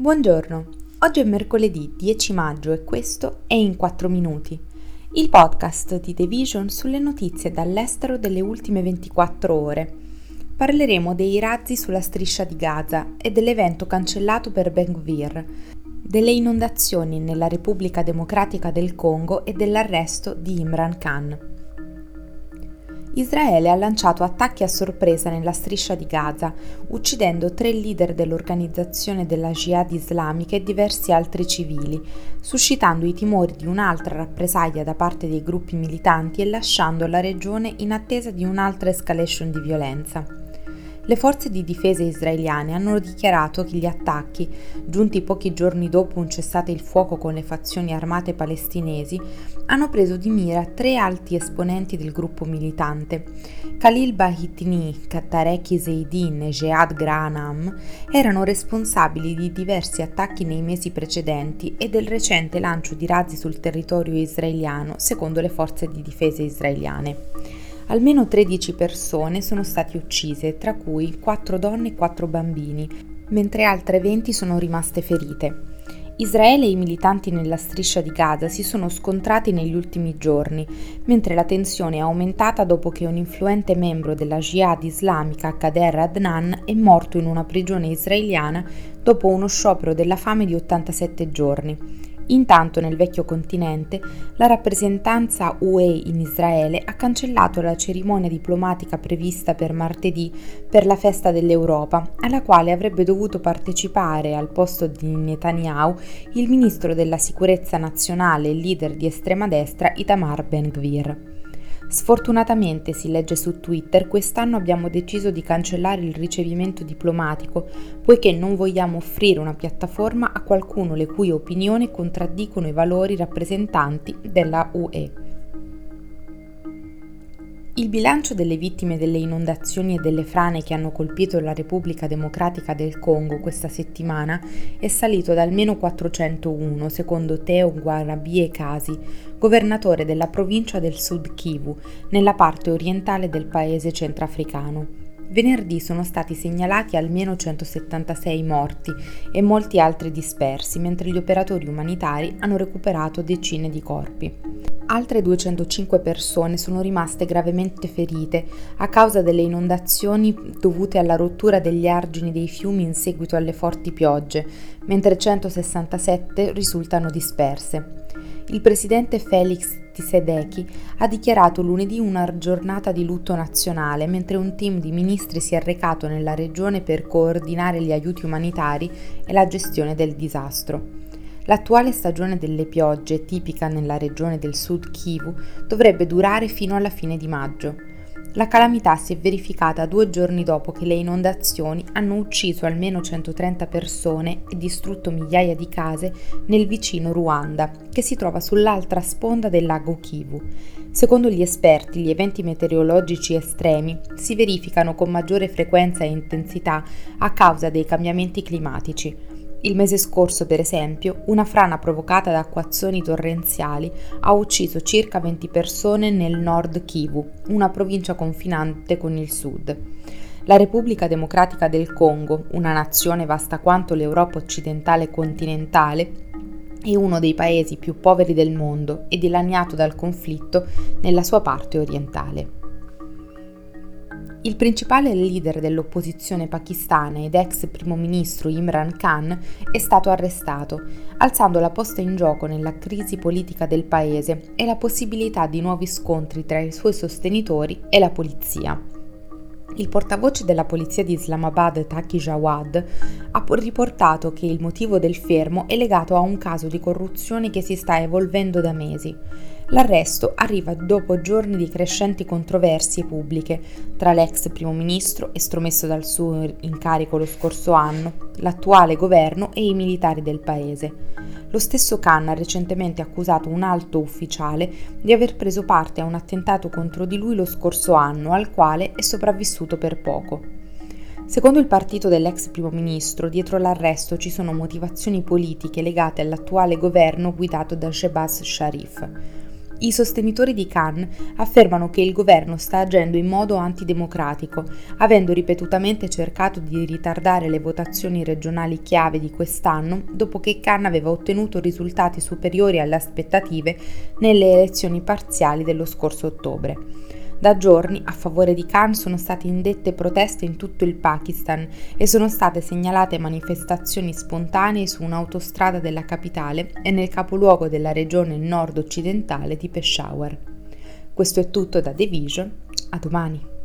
Buongiorno, oggi è mercoledì 10 maggio e questo è In 4 Minuti, il podcast di The Vision sulle notizie dall'estero delle ultime 24 ore. Parleremo dei razzi sulla striscia di Gaza e dell'evento cancellato per Ben Gvir, delle inondazioni nella Repubblica Democratica del Congo e dell'arresto di Imran Khan. Israele ha lanciato attacchi a sorpresa nella striscia di Gaza, uccidendo tre leader dell'organizzazione della Jihad islamica e diversi altri civili, suscitando i timori di un'altra rappresaglia da parte dei gruppi militanti e lasciando la regione in attesa di un'altra escalation di violenza. Le forze di difesa israeliane hanno dichiarato che gli attacchi, giunti pochi giorni dopo un cessate il fuoco con le fazioni armate palestinesi, hanno preso di mira tre alti esponenti del gruppo militante. Khalil Bahitni, Tarek Zeidin e Jehad Granam erano responsabili di diversi attacchi nei mesi precedenti e del recente lancio di razzi sul territorio israeliano, secondo le forze di difesa israeliane. Almeno 13 persone sono state uccise, tra cui 4 donne e 4 bambini, mentre altre 20 sono rimaste ferite. Israele e i militanti nella striscia di Gaza si sono scontrati negli ultimi giorni, mentre la tensione è aumentata dopo che un influente membro della Jihad islamica, Kader Adnan, è morto in una prigione israeliana dopo uno sciopero della fame di 87 giorni. Intanto nel vecchio continente la rappresentanza UE in Israele ha cancellato la cerimonia diplomatica prevista per martedì per la festa dell'Europa, alla quale avrebbe dovuto partecipare al posto di Netanyahu il ministro della sicurezza nazionale e leader di estrema destra Itamar Ben-Gvir. Sfortunatamente, si legge su Twitter, quest'anno abbiamo deciso di cancellare il ricevimento diplomatico, poiché non vogliamo offrire una piattaforma a qualcuno le cui opinioni contraddicono i valori rappresentanti della UE. Il bilancio delle vittime delle inondazioni e delle frane che hanno colpito la Repubblica Democratica del Congo questa settimana è salito da almeno 401, secondo Teo Guarabie Kasi, governatore della provincia del Sud Kivu, nella parte orientale del paese centrafricano. Venerdì sono stati segnalati almeno 176 morti e molti altri dispersi, mentre gli operatori umanitari hanno recuperato decine di corpi. Altre 205 persone sono rimaste gravemente ferite a causa delle inondazioni dovute alla rottura degli argini dei fiumi in seguito alle forti piogge, mentre 167 risultano disperse. Il presidente Felix Tshisekedi ha dichiarato lunedì una giornata di lutto nazionale mentre un team di ministri si è recato nella regione per coordinare gli aiuti umanitari e la gestione del disastro. L'attuale stagione delle piogge, tipica nella regione del sud Kivu, dovrebbe durare fino alla fine di maggio. La calamità si è verificata due giorni dopo che le inondazioni hanno ucciso almeno 130 persone e distrutto migliaia di case nel vicino Ruanda, che si trova sull'altra sponda del lago Kivu. Secondo gli esperti, gli eventi meteorologici estremi si verificano con maggiore frequenza e intensità a causa dei cambiamenti climatici. Il mese scorso, per esempio, una frana provocata da acquazzoni torrenziali ha ucciso circa 20 persone nel nord Kivu, una provincia confinante con il sud. La Repubblica Democratica del Congo, una nazione vasta quanto l'Europa occidentale continentale, è uno dei paesi più poveri del mondo e dilaniato dal conflitto nella sua parte orientale. Il principale leader dell'opposizione pakistana ed ex primo ministro Imran Khan è stato arrestato, alzando la posta in gioco nella crisi politica del paese e la possibilità di nuovi scontri tra i suoi sostenitori e la polizia. Il portavoce della polizia di Islamabad, Taki Jawad, ha riportato che il motivo del fermo è legato a un caso di corruzione che si sta evolvendo da mesi. L'arresto arriva dopo giorni di crescenti controversie pubbliche tra l'ex primo ministro, estromesso dal suo incarico lo scorso anno, l'attuale governo e i militari del paese. Lo stesso Khan ha recentemente accusato un alto ufficiale di aver preso parte a un attentato contro di lui lo scorso anno, al quale è sopravvissuto per poco. Secondo il partito dell'ex primo ministro, dietro l'arresto ci sono motivazioni politiche legate all'attuale governo guidato da Shebaz Sharif. I sostenitori di Khan affermano che il governo sta agendo in modo antidemocratico, avendo ripetutamente cercato di ritardare le votazioni regionali chiave di quest'anno dopo che Khan aveva ottenuto risultati superiori alle aspettative nelle elezioni parziali dello scorso ottobre. Da giorni a favore di Khan sono state indette proteste in tutto il Pakistan e sono state segnalate manifestazioni spontanee su un'autostrada della capitale e nel capoluogo della regione nord-occidentale di Peshawar. Questo è tutto da The Vision, a domani.